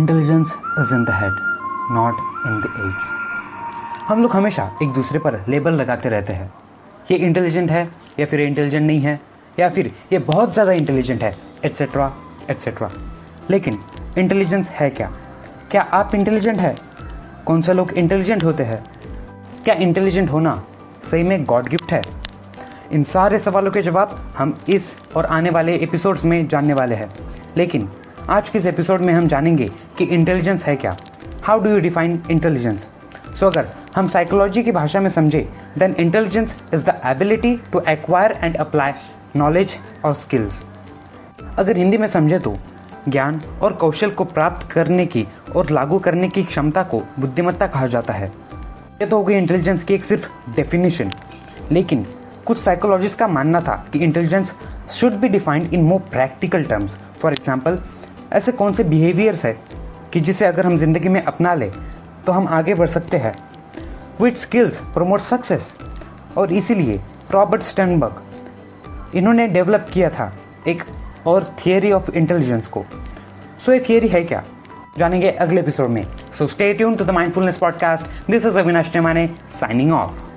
Intelligence is in the head not in the age हम लोग हमेशा एक दूसरे पर लेबल लगाते रहते हैं। ये इंटेलिजेंट है, या फिर इंटेलिजेंट नहीं है, या फिर ये बहुत ज़्यादा इंटेलिजेंट है एट्सेट्रा एट्सेट्रा लेकिन इंटेलिजेंस है क्या? क्या आप इंटेलिजेंट है? कौन से लोग इंटेलिजेंट होते हैं? क्या इंटेलिजेंट होना सही में गॉड गिफ्ट है? इन सारे सवालों के जवाब हम इस और आने वाले एपिसोड्स में जानने वाले हैं। लेकिन आज के इस एपिसोड में हम जानेंगे कि इंटेलिजेंस है क्या? How do you define intelligence so अगर हम साइकोलॉजी की भाषा में समझे then intelligence is the ability to acquire and apply knowledge और स्किल्स अगर हिंदी में समझे तो ज्ञान और कौशल को प्राप्त करने की और लागू करने की क्षमता को बुद्धिमत्ता कहा जाता है। ये तो हो गई इंटेलिजेंस की एक सिर्फ़ डेफिनेशन लेकिन कुछ साइकोलॉजिस्ट का मानना था कि intelligence should be defined in more practical terms for example ऐसे कौन से बिहेवियर्स है कि जिसे अगर हम ज़िंदगी में अपना लें तो हम आगे बढ़ सकते हैं? विच स्किल्स प्रमोट सक्सेस और इसीलिए रॉबर्ट स्टनबर्ग इन्होंने डेवलप किया था एक और थियरी ऑफ़ इंटेलिजेंस को। सो ये थियरी है क्या? जानेंगे अगले एपिसोड में। So stay tune to the mindfulness podcast this is Avinash Temane signing off